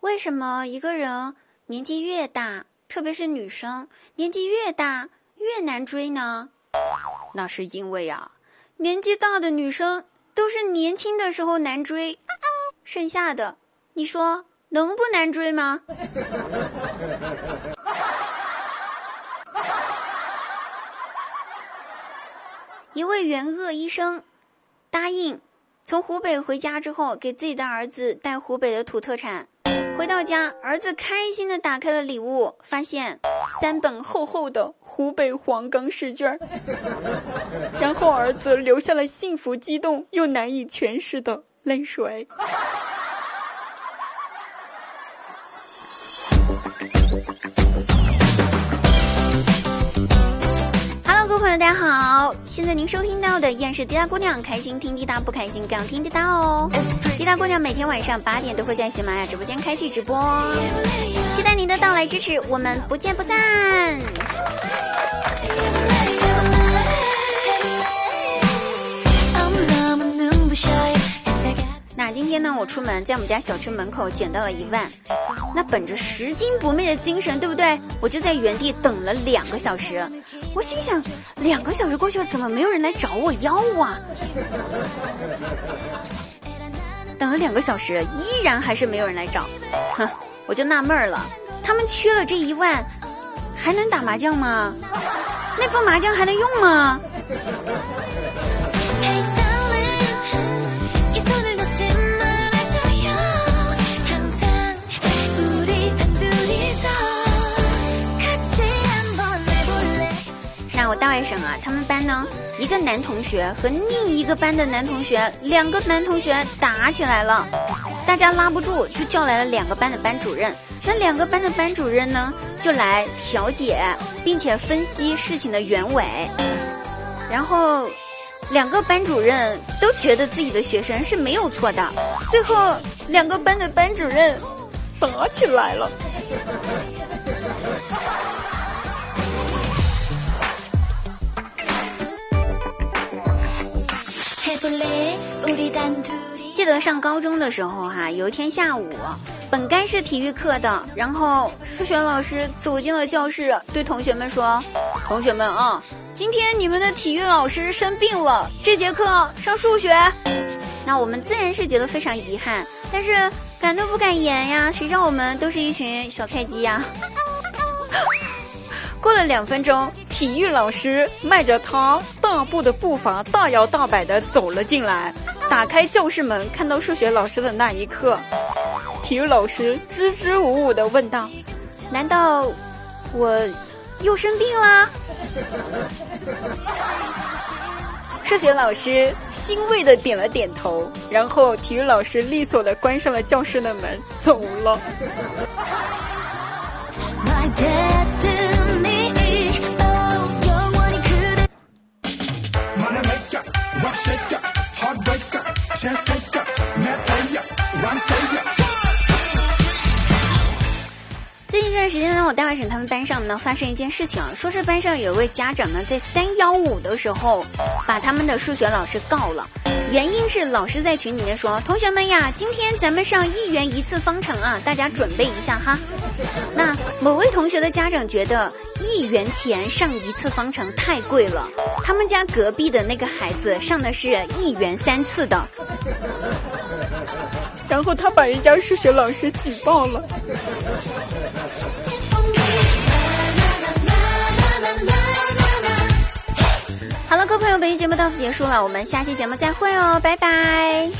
为什么一个人年纪越大，特别是女生年纪越大越难追呢？那是因为啊，年纪大的女生都是年轻的时候难追，剩下的你说能不难追吗？一位援鄂医生答应从湖北回家之后，给自己的儿子带湖北的土特产。回到家，儿子开心的打开了礼物，发现三本厚厚的湖北黄冈试卷然后儿子留下了幸福、激动又难以诠释的泪水。现在您收听到的依然是滴答姑娘开心听滴答，不开心更要听滴答哦。滴答姑娘每天晚上八点都会在喜马拉雅直播间开启直播，期待您的到来支持，我们不见不散。那今天呢，我出门在我们家小区门口捡到了一万，那本着拾金不昧的精神，对不对？我就在原地等了两个小时。我心想，两个小时过去了，怎么没有人来找我要啊？等了两个小时，依然还是没有人来找，哼，我就纳闷了，他们缺了这一万，还能打麻将吗？那副麻将还能用吗？我大外甥啊，他们班呢，一个男同学和另一个班的男同学，两个男同学打起来了，大家拉不住，就叫来了两个班的班主任。那两个班的班主任呢，就来调解，并且分析事情的原委。然后，两个班主任都觉得自己的学生是没有错的。最后，两个班的班主任打起来了。记得上高中的时候哈，有一天下午，本该是体育课的，然后数学老师走进了教室，对同学们说：“同学们啊，今天你们的体育老师生病了，这节课上数学。”那我们自然是觉得非常遗憾，但是敢怒不敢言呀，谁让我们都是一群小菜鸡呀。过了两分钟，体育老师迈着他大步的步伐，大摇大摆的走了进来，打开教室门，看到数学老师的那一刻，体育老师支支吾吾的问道：“难道我又生病啦？” 数学老师欣慰的点了点头，然后体育老师利索的关上了教室的门，走了。My day. 时间呢，我大外甥他们班上呢发生一件事情啊，说是班上有一位家长呢在三幺五的时候把他们的数学老师告了，原因是老师在群里面说：“同学们呀，今天咱们上一元一次方程啊，大家准备一下哈。”那某位同学的家长觉得一元钱上一次方程太贵了，他们家隔壁的那个孩子上的是一元三次的。然后他把人家数学老师举报了。好了，各位朋友，本期节目到此结束了，我们下期节目再会哦，拜拜。